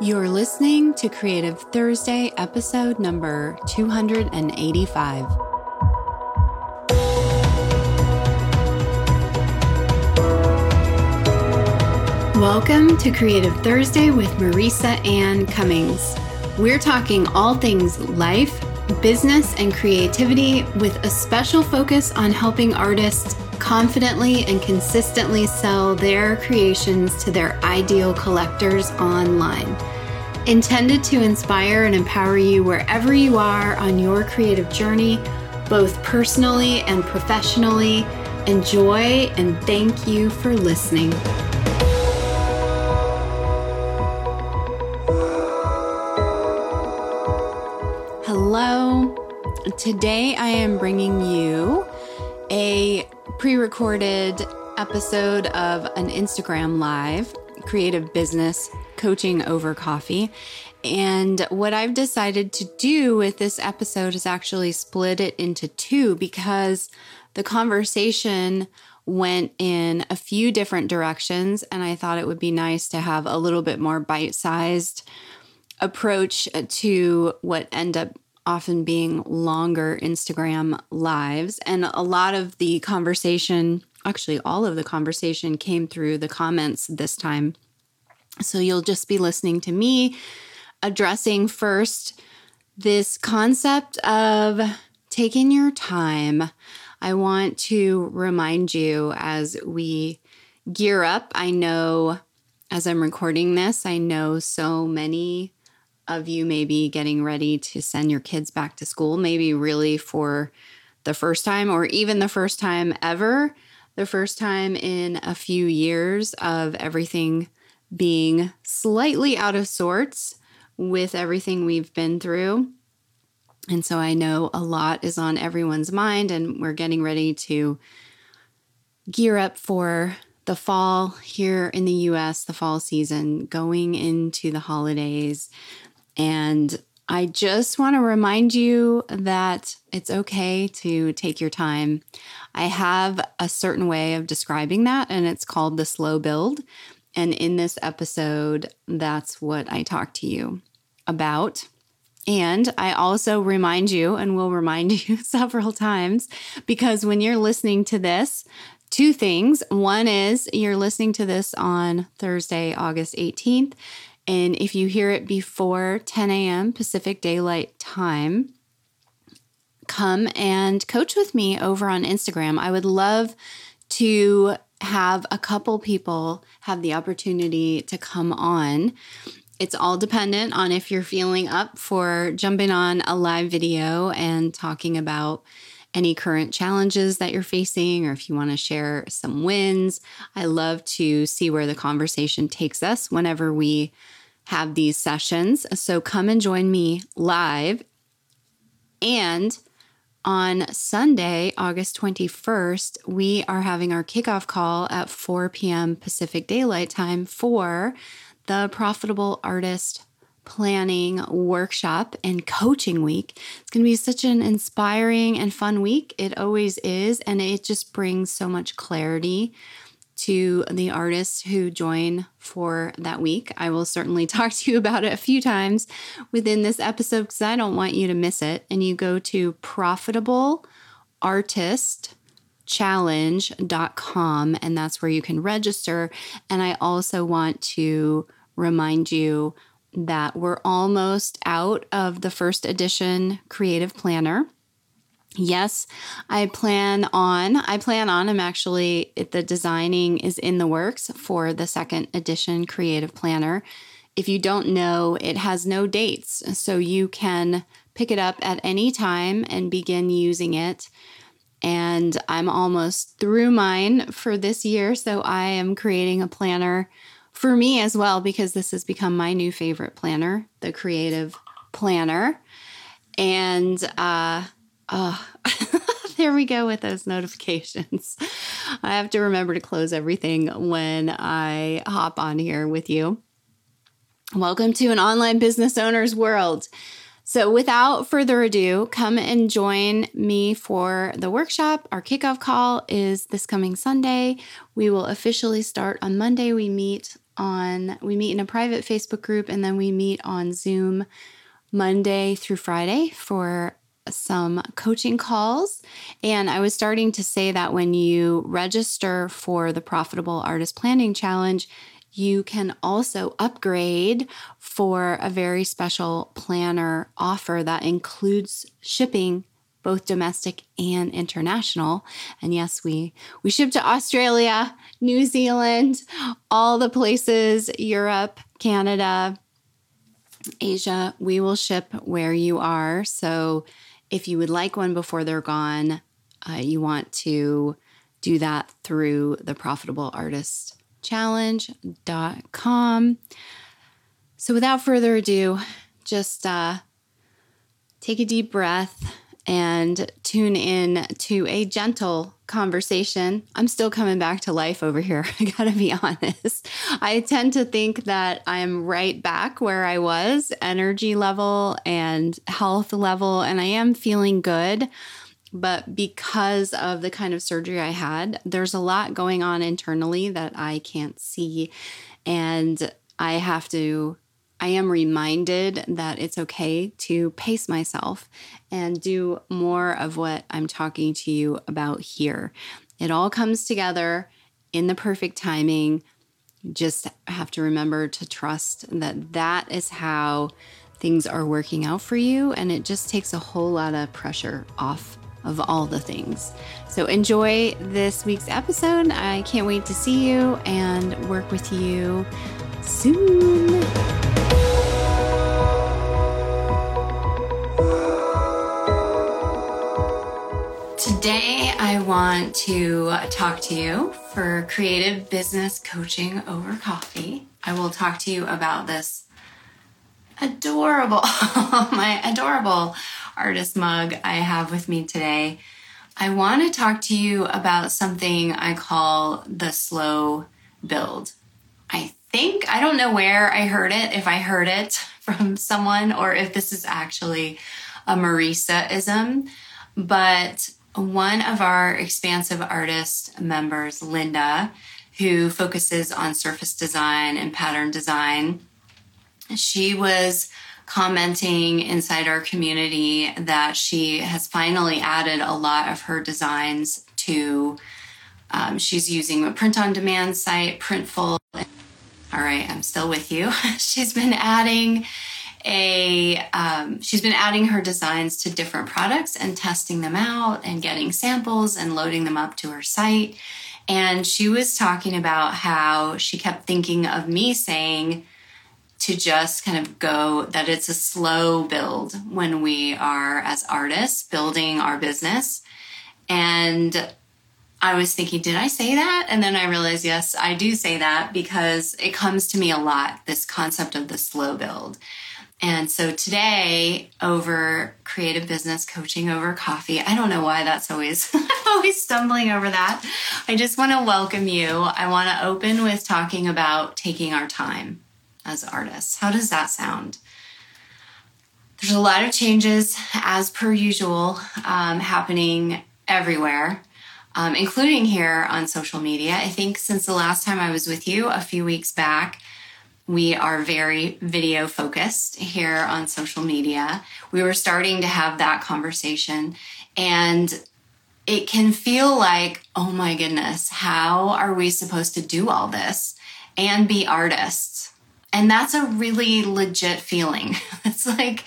You're listening to Creative Thursday, episode number 285. Welcome to Creative Thursday with Marisa Ann Cummings. We're talking all things life, business, and creativity with a special focus on helping artists confidently and consistently sell their creations to their ideal collectors online. Intended to inspire and empower you wherever you are on your creative journey, both personally and professionally. Enjoy and thank you for listening. Hello. Today I am bringing you a pre recorded episode of an Instagram Live creative business coaching over coffee. And what I've decided to do with this episode is actually split it into two because the conversation went in a few different directions. And I thought it would be nice to have a little bit more bite sized approach to what end up often being longer Instagram lives. And a lot of the conversation, actually, all of the conversation came through the comments this time. So you'll just be listening to me addressing first this concept of taking your time. I want to remind you as we gear up. I know as I'm recording this, I know so many of you maybe getting ready to send your kids back to school, maybe really for the first time or even the first time ever, the first time in a few years of everything being slightly out of sorts with everything we've been through. And so I know a lot is on everyone's mind, and we're getting ready to gear up for the fall here in the US, the fall season, going into the holidays. And I just want to remind you that it's okay to take your time. I have a certain way of describing that, and it's called the slow build. And in this episode, that's what I talk to you about. And I also remind you, and will remind you several times, because when you're listening to this, two things. One is you're listening to this on Thursday, August 18th. And if you hear it before 10 a.m. Pacific Daylight Time, come and coach with me over on Instagram. I would love to have a couple people have the opportunity to come on. It's all dependent on if you're feeling up for jumping on a live video and talking about any current challenges that you're facing or if you want to share some wins. I love to see where the conversation takes us whenever we have these sessions. So come and join me live. And on Sunday, August 21st, we are having our kickoff call at 4 p.m. Pacific Daylight Time for the Profitable Artist Planning Workshop and Coaching Week. It's going to be such an inspiring and fun week. It always is. And it just brings so much clarity to the artists who join for that week. I will certainly talk to you about it a few times within this episode because I don't want you to miss it. And you go to profitableartistchallenge.com and that's where you can register. And I also want to remind you that we're almost out of the first edition creative planner. Yes, I plan on, I plan on, I'm actually, the designing is in the works for the second edition Creative Planner. If you don't know, it has no dates, so you can pick it up at any time and begin using it. And I'm almost through mine for this year, so I am creating a planner for me as well because this has become my new favorite planner, the Creative Planner. And uh, Oh, there we go with those notifications. I have to remember to close everything when I hop on here with you. Welcome to an online business owner's world. So, without further ado, come and join me for the workshop. Our kickoff call is this coming Sunday. We will officially start on Monday. We meet on we meet in a private Facebook group and then we meet on Zoom Monday through Friday for some coaching calls. And I was starting to say that when you register for the Profitable Artist Planning Challenge, you can also upgrade for a very special planner offer that includes shipping both domestic and international. And yes, we we ship to Australia, New Zealand, all the places, Europe, Canada, Asia. We will ship where you are. So if you would like one before they're gone, uh, you want to do that through the Profitable Artist challenge.com. So, without further ado, just uh, take a deep breath and tune in to a gentle conversation. I'm still coming back to life over here. I gotta be honest. I tend to think that I'm right back where I was, energy level and health level, and I am feeling good. But because of the kind of surgery I had, there's a lot going on internally that I can't see. And I have to, I am reminded that it's okay to pace myself and do more of what I'm talking to you about here. It all comes together in the perfect timing. just have to remember to trust that that is how things are working out for you. And it just takes a whole lot of pressure off of all the things. So enjoy this week's episode. I can't wait to see you and work with you soon. To talk to you for creative business coaching over coffee. I will talk to you about this adorable, my adorable artist mug I have with me today, I want to talk to you about something I call the slow build. I think, I don't know where I heard it, if I heard it from someone or if this is actually a Marisa ism, but one of our expansive artist members, Linda, who focuses on surface design and pattern design, she was commenting inside our community that she has finally added a lot of her designs to. Um, she's using a print on demand site, Printful. All right, I'm still with you. she's been adding a um, she's been adding her designs to different products and testing them out and getting samples and loading them up to her site and she was talking about how she kept thinking of me saying to just kind of go that it's a slow build when we are as artists building our business. And I was thinking, did I say that? And then I realized, yes, I do say that because it comes to me a lot this concept of the slow build. And so today, over creative business coaching over coffee, I don't know why that's always, always stumbling over that. I just want to welcome you. I want to open with talking about taking our time as artists. How does that sound? There's a lot of changes, as per usual, um, happening everywhere, um, including here on social media. I think since the last time I was with you a few weeks back, we are very video focused here on social media. We were starting to have that conversation, and it can feel like, oh my goodness, how are we supposed to do all this and be artists? And that's a really legit feeling. It's like,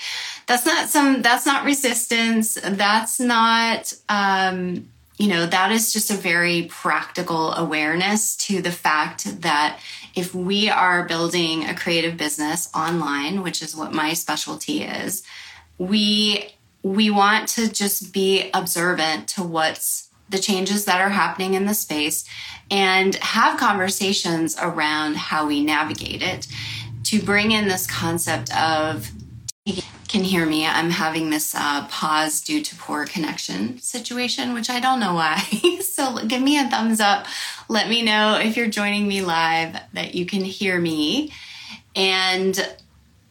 that's not some, that's not resistance. That's not, um, you know, that is just a very practical awareness to the fact that if we are building a creative business online, which is what my specialty is, we we want to just be observant to what's the changes that are happening in the space and have conversations around how we navigate it to bring in this concept of can hear me. I'm having this uh, pause due to poor connection situation which i don't know why. So give me a thumbs up. Let me know if you're joining me live that you can hear me. And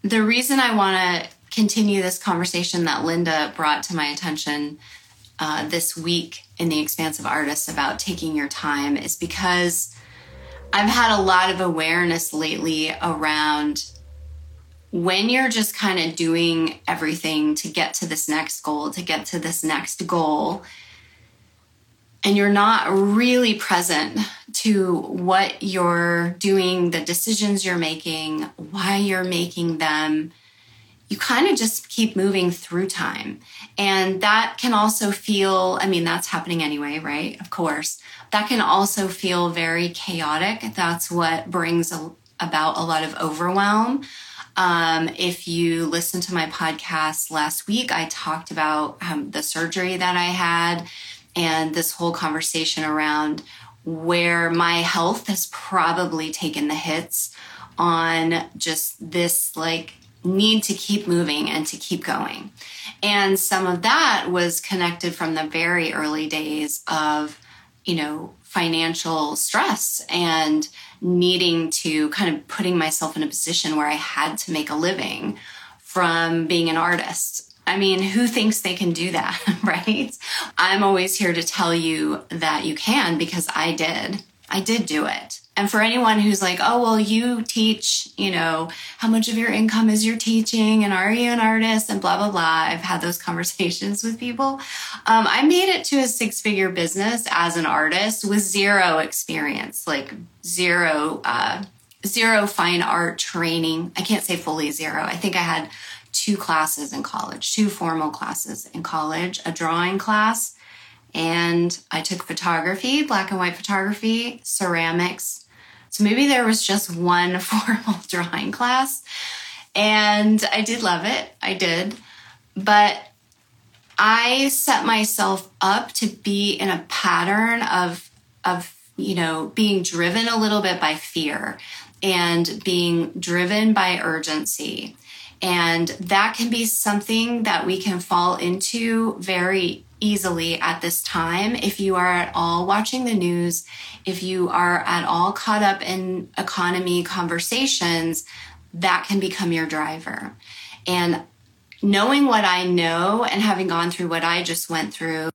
the reason i want to continue this conversation that Linda brought to my attention uh, this week in the Expansive Artists about taking your time is because I've had a lot of awareness lately around when you're just kind of doing everything to get to this next goal, to get to this next goal, and you're not really present to what you're doing, the decisions you're making, why you're making them, you kind of just keep moving through time. And that can also feel, I mean, that's happening anyway, right? Of course. That can also feel very chaotic. That's what brings about a lot of overwhelm. Um, if you listened to my podcast last week, I talked about um, the surgery that I had and this whole conversation around where my health has probably taken the hits on just this like need to keep moving and to keep going. And some of that was connected from the very early days of, you know, financial stress and needing to kind of putting myself in a position where I had to make a living from being an artist. I mean, who thinks they can do that, right? I'm always here to tell you that you can because I did. I did do it. And for anyone who's like, oh, well, you teach, you know, how much of your income is your teaching and are you an artist and blah, blah, blah. I've had those conversations with people. Um, I made it to a six figure business as an artist with zero experience, like zero, uh, zero fine art training. I can't say fully zero. I think I had two classes in college, two formal classes in college, a drawing class and I took photography, black and white photography, ceramics, so maybe there was just one formal drawing class. And I did love it. I did. But I set myself up to be in a pattern of, of, you know, being driven a little bit by fear and being driven by urgency. And that can be something that we can fall into very easily at this time if you are at all watching the news, if you are at all caught up in economy conversations, that can become your driver. And knowing what I know and having gone through what I just went through,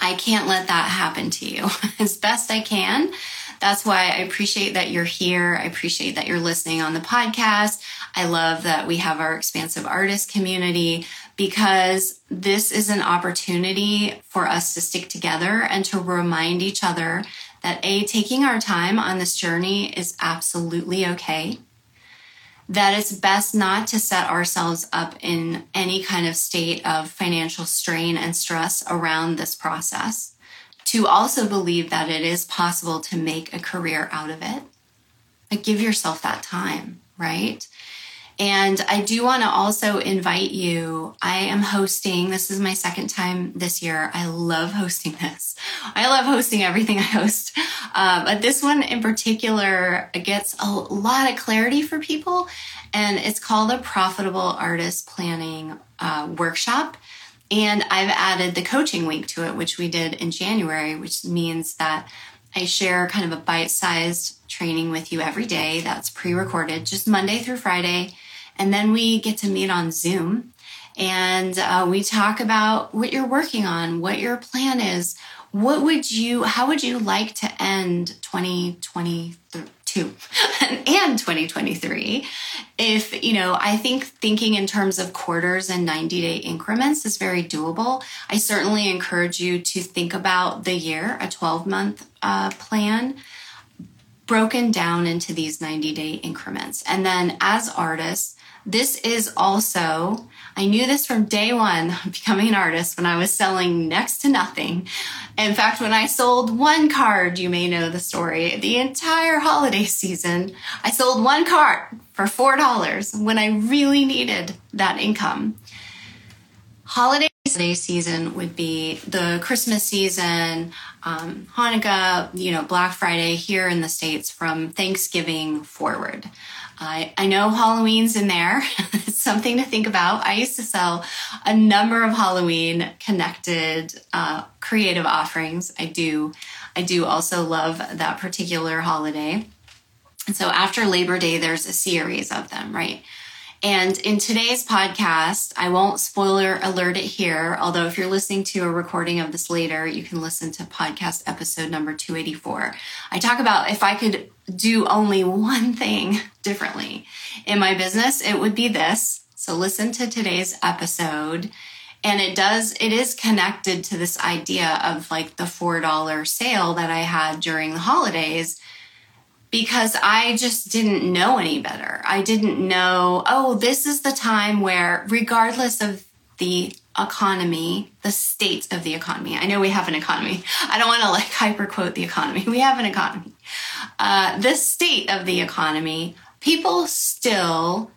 I can't let that happen to you as best I can. That's why I appreciate that you're here. I appreciate that you're listening on the podcast. I love that we have our expansive artist community because this is an opportunity for us to stick together and to remind each other that A, taking our time on this journey is absolutely okay. That it's best not to set ourselves up in any kind of state of financial strain and stress around this process. To also believe that it is possible to make a career out of it. Like, give yourself that time, right? And I do want to also invite you. I am hosting, this is my second time this year. I love hosting this. I love hosting everything I host. Uh, but this one in particular gets a lot of clarity for people. And it's called a Profitable Artist Planning uh, Workshop. And I've added the coaching week to it, which we did in January, which means that I share kind of a bite sized training with you every day that's pre recorded, just Monday through Friday. And then we get to meet on Zoom and uh, we talk about what you're working on, what your plan is. What would you, how would you like to end 2022 and 2023? If, you know, I think thinking in terms of quarters and 90 day increments is very doable. I certainly encourage you to think about the year, a 12 month uh, plan broken down into these 90 day increments. And then as artists, this is also, I knew this from day one becoming an artist when I was selling next to nothing. In fact, when I sold one card, you may know the story, the entire holiday season, I sold one card for $4 when I really needed that income. Holiday season would be the Christmas season, um, Hanukkah, you know, Black Friday here in the States from Thanksgiving forward. I, I know Halloween's in there. it's something to think about. I used to sell a number of Halloween connected uh, creative offerings. I do. I do also love that particular holiday. And so after Labor Day, there's a series of them, right? And in today's podcast, I won't spoiler alert it here, although if you're listening to a recording of this later, you can listen to podcast episode number 284. I talk about if I could do only one thing differently in my business, it would be this. So listen to today's episode. And it does, it is connected to this idea of like the $4 sale that I had during the holidays because I just didn't know any better. I didn't know, oh, this is the time where, regardless of the economy, the state of the economy, I know we have an economy. I don't want to like hyper quote the economy. We have an economy. Uh, the state of the economy, people still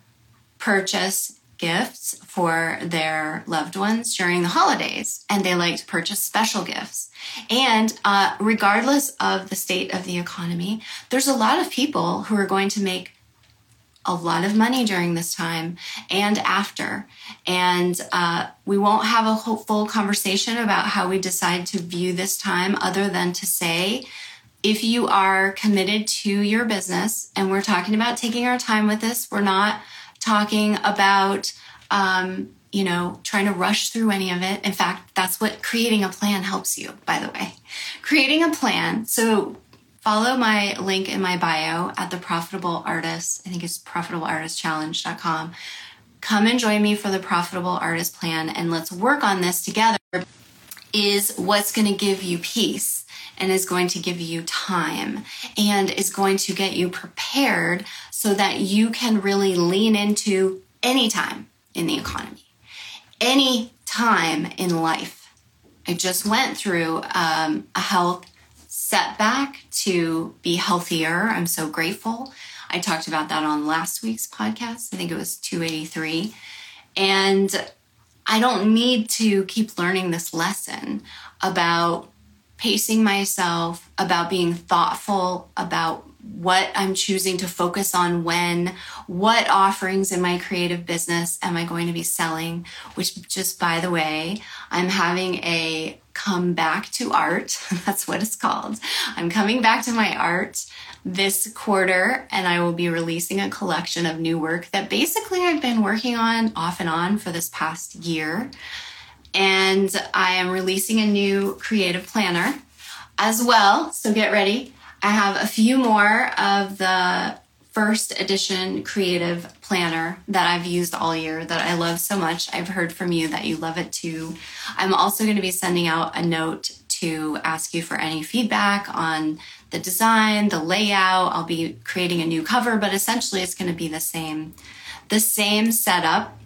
purchase gifts for their loved ones during the holidays, and they like to purchase special gifts. And uh, regardless of the state of the economy, there's a lot of people who are going to make a lot of money during this time and after. And uh, we won't have a full conversation about how we decide to view this time, other than to say, if you are committed to your business, and we're talking about taking our time with this, we're not talking about um, you know, trying to rush through any of it. In fact, that's what creating a plan helps you, by the way. Creating a plan. So follow my link in my bio at the profitable artist. I think it's profitableartistchallenge.com. Come and join me for the profitable artist plan and let's work on this together is what's going to give you peace and is going to give you time and is going to get you prepared so that you can really lean into any time in the economy any time in life. I just went through um, a health setback to be healthier. I'm so grateful. I talked about that on last week's podcast. I think it was 283. And I don't need to keep learning this lesson about pacing myself, about being thoughtful about what I'm choosing to focus on when, what offerings in my creative business am I going to be selling, which just by the way, I'm having a come back to art. That's what it's called. I'm coming back to my art this quarter and I will be releasing a collection of new work that basically I've been working on off and on for this past year. And I am releasing a new creative planner as well. So get ready. I have a few more of the first edition creative planner that I've used all year that I love so much. I've heard from you that you love it too. I'm also going to be sending out a note to ask you for any feedback on the design, the layout. I'll be creating a new cover, but essentially it's going to be the same the same setup.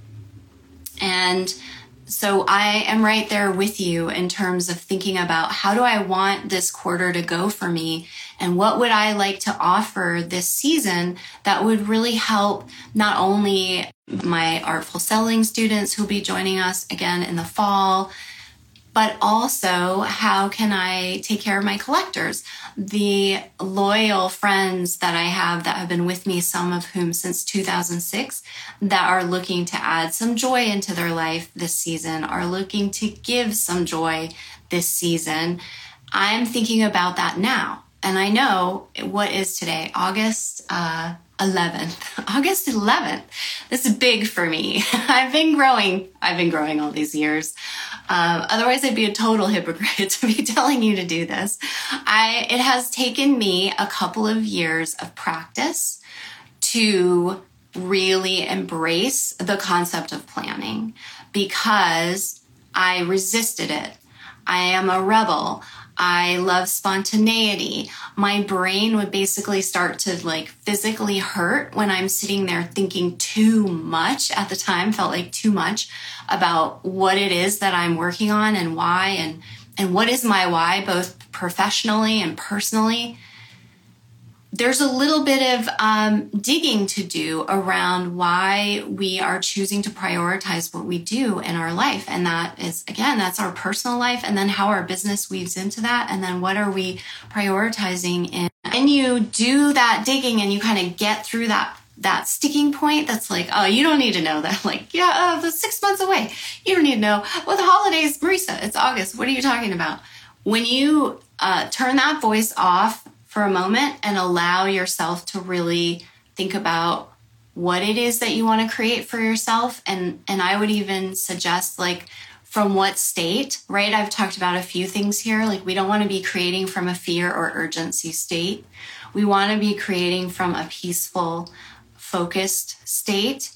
And so I am right there with you in terms of thinking about how do I want this quarter to go for me? And what would I like to offer this season that would really help not only my artful selling students who'll be joining us again in the fall, but also how can I take care of my collectors? The loyal friends that I have that have been with me, some of whom since 2006, that are looking to add some joy into their life this season, are looking to give some joy this season. I'm thinking about that now. And I know what is today, August uh, 11th. August 11th. This is big for me. I've been growing. I've been growing all these years. Um, otherwise, I'd be a total hypocrite to be telling you to do this. I, it has taken me a couple of years of practice to really embrace the concept of planning because I resisted it. I am a rebel. I love spontaneity. My brain would basically start to like physically hurt when I'm sitting there thinking too much at the time, felt like too much about what it is that I'm working on and why and and what is my why both professionally and personally there's a little bit of um, digging to do around why we are choosing to prioritize what we do in our life. And that is, again, that's our personal life, and then how our business weaves into that. And then what are we prioritizing in? And you do that digging and you kind of get through that that sticking point that's like, oh, you don't need to know that. Like, yeah, uh, the six months away. You don't need to know. Well, the holidays, Marisa, it's August. What are you talking about? When you uh, turn that voice off for a moment and allow yourself to really think about what it is that you want to create for yourself and and I would even suggest like from what state, right? I've talked about a few things here. Like, we don't want to be creating from a fear or urgency state. We want to be creating from a peaceful, focused state.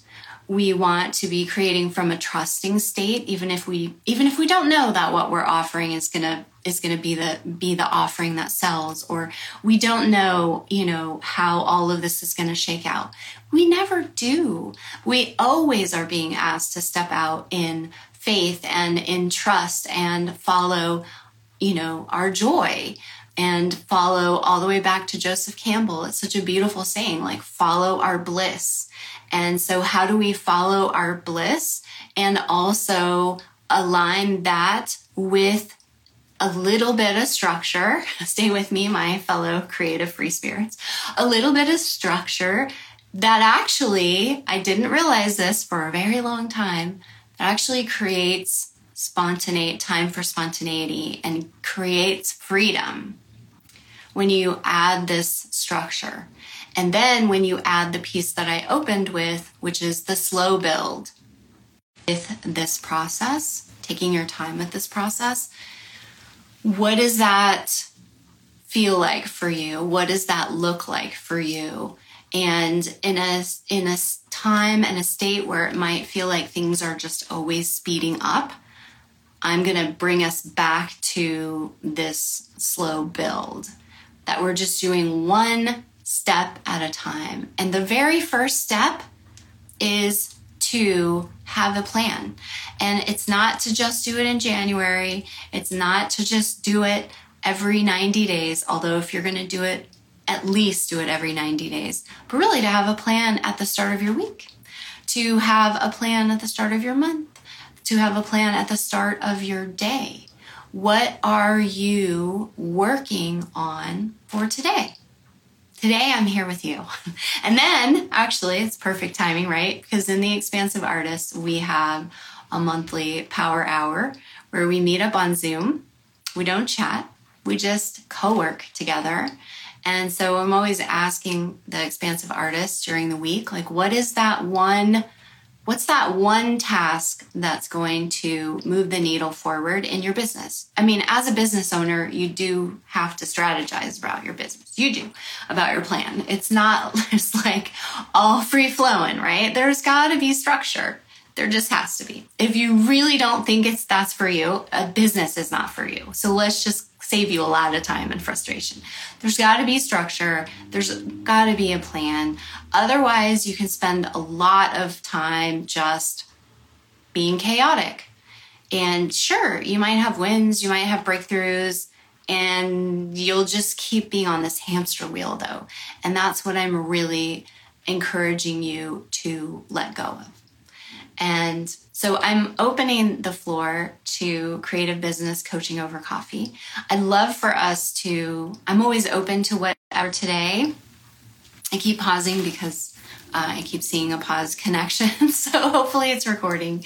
We want to be creating from a trusting state, even if we even if we don't know that what we're offering is gonna is gonna be the be the offering that sells, or we don't know, you know, how all of this is gonna shake out. We never do. We always are being asked to step out in faith and in trust and follow, you know, our joy and follow all the way back to Joseph Campbell. It's such a beautiful saying, like follow our bliss. And so, how do we follow our bliss and also align that with a little bit of structure? Stay with me, my fellow creative free spirits. A little bit of structure that actually, I didn't realize this for a very long time, that actually creates spontaneity, time for spontaneity and creates freedom when you add this structure. And then when you add the piece that I opened with, which is the slow build with this process, taking your time with this process, what does that feel like for you? What does that look like for you? And in a in a time and a state where it might feel like things are just always speeding up, I'm going to bring us back to this slow build that we're just doing one step at a time. And the very first step is to have a plan. And it's not to just do it in January, it's not to just do it every 90 days, although if you're going to do it at least do it every 90 days, but really to have a plan at the start of your week, to have a plan at the start of your month, to have a plan at the start of your day. What are you working on for today? Today I'm here with you. And then, actually, it's perfect timing, right? Because in the Expansive Artist, we have a monthly power hour where we meet up on Zoom. We don't chat, we just co work together and so I'm always asking the expansive artist during the week, like, what is that one? What's that one task that's going to move the needle forward in your business? I mean, as a business owner, you do have to strategize about your business. You do about your plan. It's not just like all free flowing, right? There's got to be structure. There just has to be. If you really don't think it's that's for you, a business is not for you. So let's just save you a lot of time and frustration. There's got to be structure, there's got to be a plan. Otherwise, you can spend a lot of time just being chaotic. And sure, you might have wins, you might have breakthroughs, and you'll just keep being on this hamster wheel, though. And that's what I'm really encouraging you to let go of. And so I'm opening the floor to creative business coaching over coffee. I'd love for us to, I'm always open to whatever today. I keep pausing because uh, I keep seeing a pause connection. so hopefully it's recording.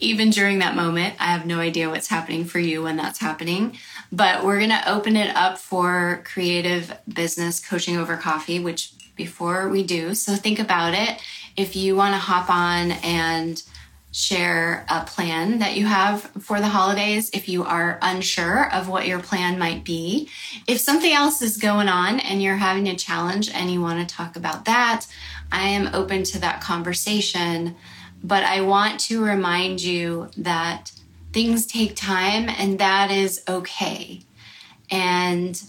Even during that moment, I have no idea what's happening for you when that's happening. But we're going to open it up for creative business coaching over coffee, which before we do, so think about it if you want to hop on and share a plan that you have for the holidays if you are unsure of what your plan might be. If something else is going on and you're having a challenge and you want to talk about that, I am open to that conversation. But I want to remind you that things take time and that is okay. And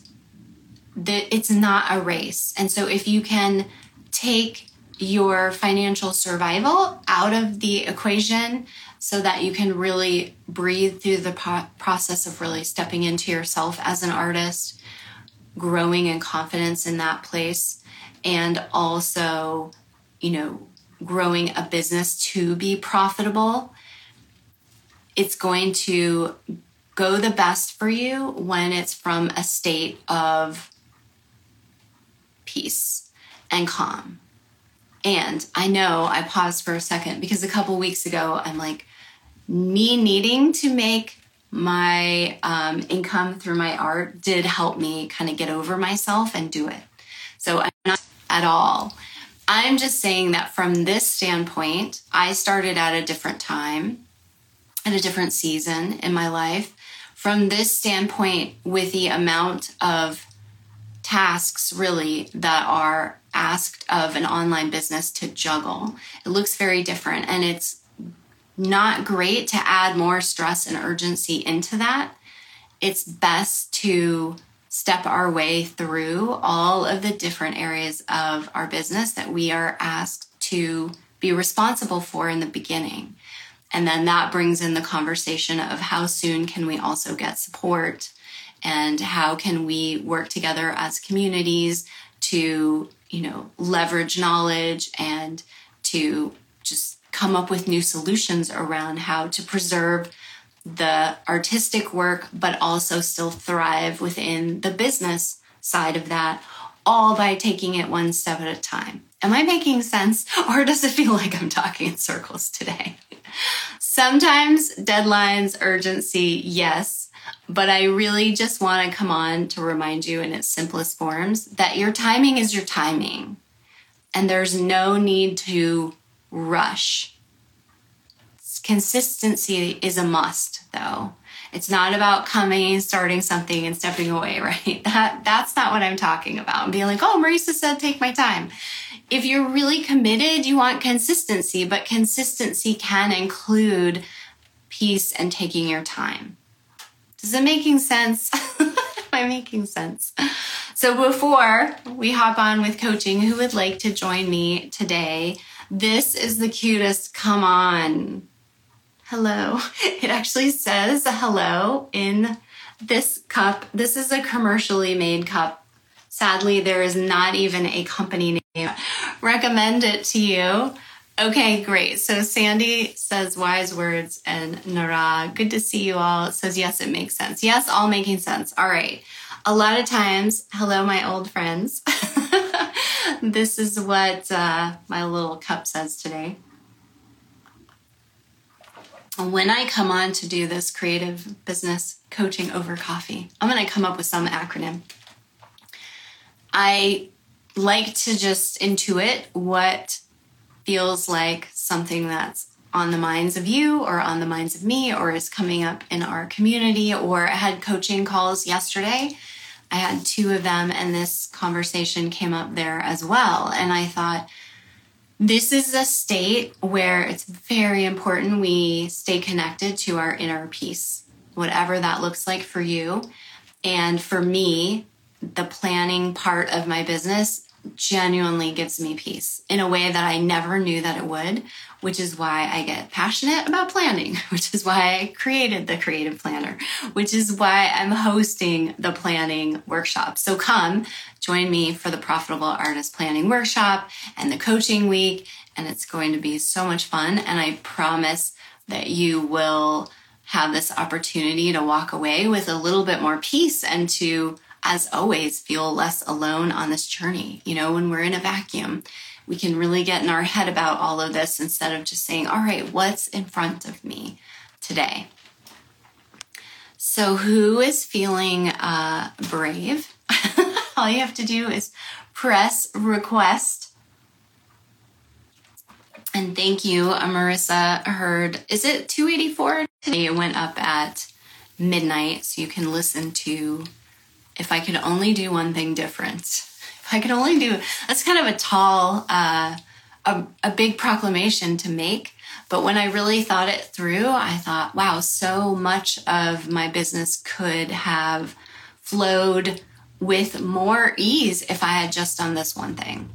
that it's not a race. And so if you can take your financial survival out of the equation so that you can really breathe through the process of really stepping into yourself as an artist, growing in confidence in that place, and also, you know, growing a business to be profitable. It's going to go the best for you when it's from a state of peace and calm and I know I paused for a second because a couple weeks ago, I'm like, me needing to make my um, income through my art did help me kind of get over myself and do it. So I'm not at all I'm just saying that from this standpoint, I started at a different time, at a different season in my life. From this standpoint, with the amount of tasks really that are asked of an online business to juggle, it looks very different. And it's not great to add more stress and urgency into that. It's best to step our way through all of the different areas of our business that we are asked to be responsible for in the beginning. And then that brings in the conversation of how soon can we also get support and how can we work together as communities to, you know, leverage knowledge and to just come up with new solutions around how to preserve the artistic work, but also still thrive within the business side of that, all by taking it one step at a time. Am I making sense? Or does it feel like I'm talking in circles today? Sometimes deadlines, urgency, yes, but I really just want to come on to remind you in its simplest forms that your timing is your timing. And there's no need to rush consistency is a must though. It's not about coming, starting something and stepping away, right? That that's not what I'm talking about. being like, oh, Marisa said take my time. If you're really committed, you want consistency, but consistency can include peace and taking your time. Does it making sense? Am I making sense? So before we hop on with coaching, who would like to join me today? This is the cutest come on hello. It actually says hello in this cup. This is a commercially made cup. Sadly, there is not even a company name. Recommend it to you. Okay, great. So Sandy says wise words and Nara, good to see you all. says yes, it makes sense. Yes, all making sense. All right. A lot of times, hello, my old friends. this is what uh, my little cup says today when I come on to do this creative business coaching over coffee, I'm going to come up with some acronym. I like to just intuit what feels like something that's on the minds of you or on the minds of me or is coming up in our community or I had coaching calls yesterday. I had two of them and this conversation came up there as well. And I thought, this is a state where it's very important we stay connected to our inner peace, whatever that looks like for you. And for me, the planning part of my business genuinely gives me peace in a way that I never knew that it would, which is why I get passionate about planning, which is why I created the creative planner, which is why I'm hosting the planning workshop. So come join me for the profitable artist planning workshop and the coaching week. And it's going to be so much fun. And I promise that you will have this opportunity to walk away with a little bit more peace and to as always, feel less alone on this journey. You know, when we're in a vacuum, we can really get in our head about all of this instead of just saying, all right, what's in front of me today? So, who is feeling uh, brave? all you have to do is press request. And thank you, Marissa Heard. Is it 284? Today it went up at midnight, so you can listen to if I could only do one thing different, if I could only do that's kind of a tall, uh, a, a big proclamation to make. But when I really thought it through, I thought, wow, so much of my business could have flowed with more ease if I had just done this one thing.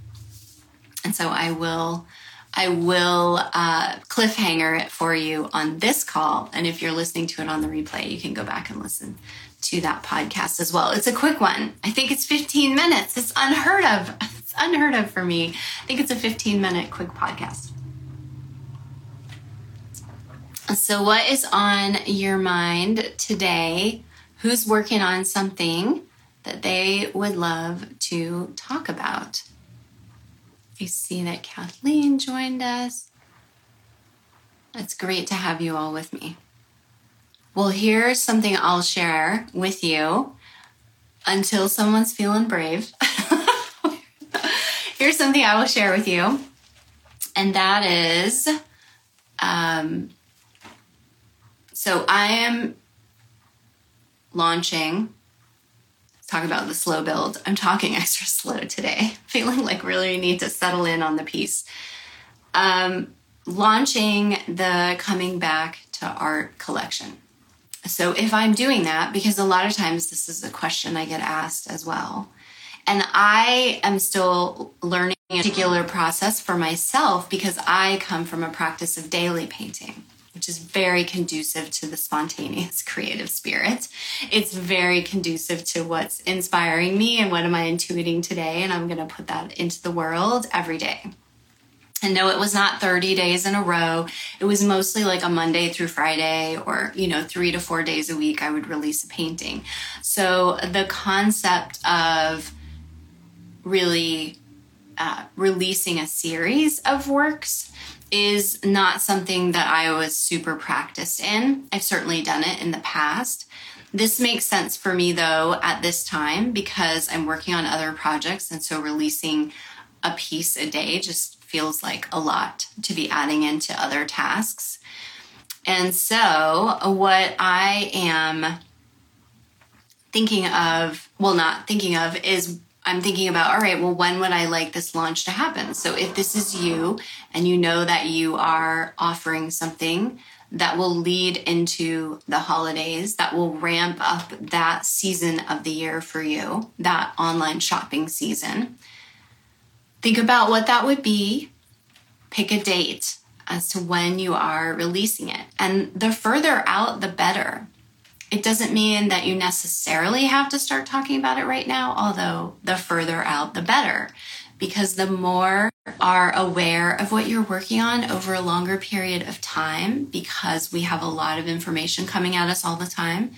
And so I will I will uh, cliffhanger it for you on this call. And if you're listening to it on the replay, you can go back and listen to that podcast as well. It's a quick one. I think it's 15 minutes. It's unheard of. It's unheard of for me. I think it's a 15 minute quick podcast. So, what is on your mind today? Who's working on something that they would love to talk about? I see that Kathleen joined us. It's great to have you all with me. Well, here's something I'll share with you until someone's feeling brave. here's something I will share with you, and that is, um, so I am launching. Talk about the slow build. I'm talking extra slow today, feeling like really need to settle in on the piece. Um, launching the coming back to art collection. So if I'm doing that, because a lot of times this is a question I get asked as well. And I am still learning a particular process for myself because I come from a practice of daily painting, which is very conducive to the spontaneous creative spirit. It's very conducive to what's inspiring me and what am I intuiting today. And I'm going to put that into the world every day. And no, it was not 30 days in a row. It was mostly like a Monday through Friday or, you know, three to four days a week, I would release a painting. So the concept of really uh, releasing a series of works is not something that I was super practiced in. I've certainly done it in the past. This makes sense for me though at this time because I'm working on other projects. And so releasing a piece a day just feels like a lot to be adding into other tasks. And so, what I am thinking of, well, not thinking of, is I'm thinking about, all right, well, when would I like this launch to happen? So, if this is you and you know that you are offering something that will lead into the holidays, that will ramp up that season of the year for you, that online shopping season, Think about what that would be. Pick a date as to when you are releasing it. And the further out, the better. It doesn't mean that you necessarily have to start talking about it right now, although the further out, the better. Because the more are aware of what you're working on over a longer period of time, because we have a lot of information coming at us all the time,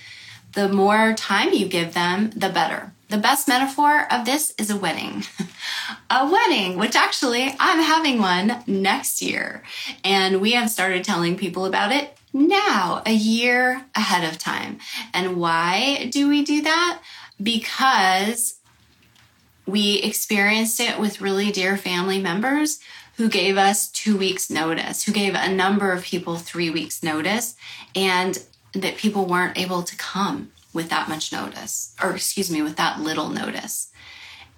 the more time you give them, the better. The best metaphor of this is a wedding. a wedding, which actually I'm having one next year. And we have started telling people about it now, a year ahead of time. And why do we do that? Because we experienced it with really dear family members who gave us two weeks notice, who gave a number of people three weeks notice, and that people weren't able to come with that much notice, or excuse me, with that little notice.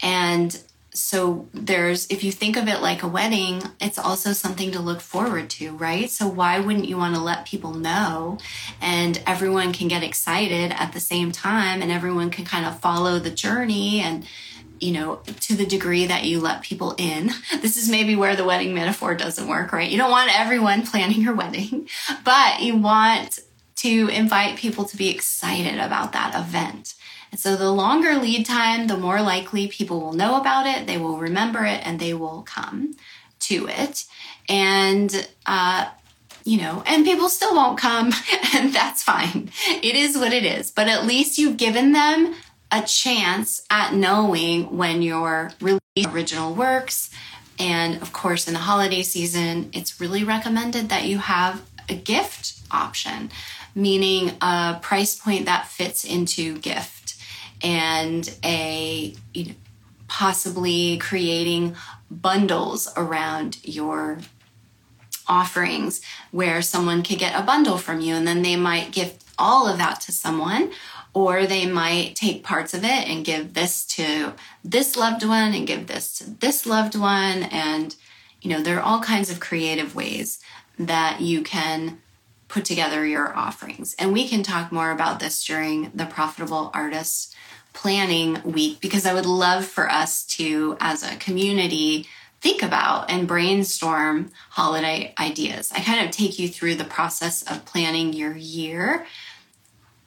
And so there's, if you think of it like a wedding, it's also something to look forward to, right? So why wouldn't you want to let people know and everyone can get excited at the same time and everyone can kind of follow the journey and, you know, to the degree that you let people in. This is maybe where the wedding metaphor doesn't work, right? You don't want everyone planning your wedding, but you want to invite people to be excited about that event. And so the longer lead time, the more likely people will know about it, they will remember it, and they will come to it. And, uh, you know, and people still won't come, and that's fine. It is what it is. But at least you've given them a chance at knowing when your original works. And of course, in the holiday season, it's really recommended that you have a gift option meaning a price point that fits into gift and a you know, possibly creating bundles around your offerings where someone could get a bundle from you and then they might gift all of that to someone or they might take parts of it and give this to this loved one and give this to this loved one. And you know there are all kinds of creative ways that you can put together your offerings. And we can talk more about this during the Profitable Artist Planning Week because I would love for us to, as a community, think about and brainstorm holiday ideas. I kind of take you through the process of planning your year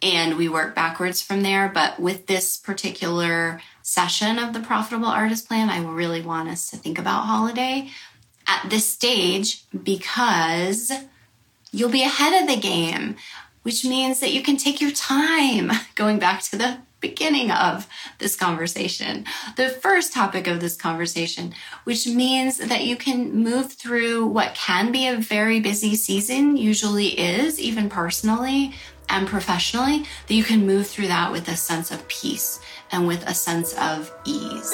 and we work backwards from there. But with this particular session of the Profitable Artist Plan, I really want us to think about holiday at this stage because you'll be ahead of the game, which means that you can take your time going back to the beginning of this conversation, the first topic of this conversation, which means that you can move through what can be a very busy season, usually is, even personally and professionally, that you can move through that with a sense of peace and with a sense of ease.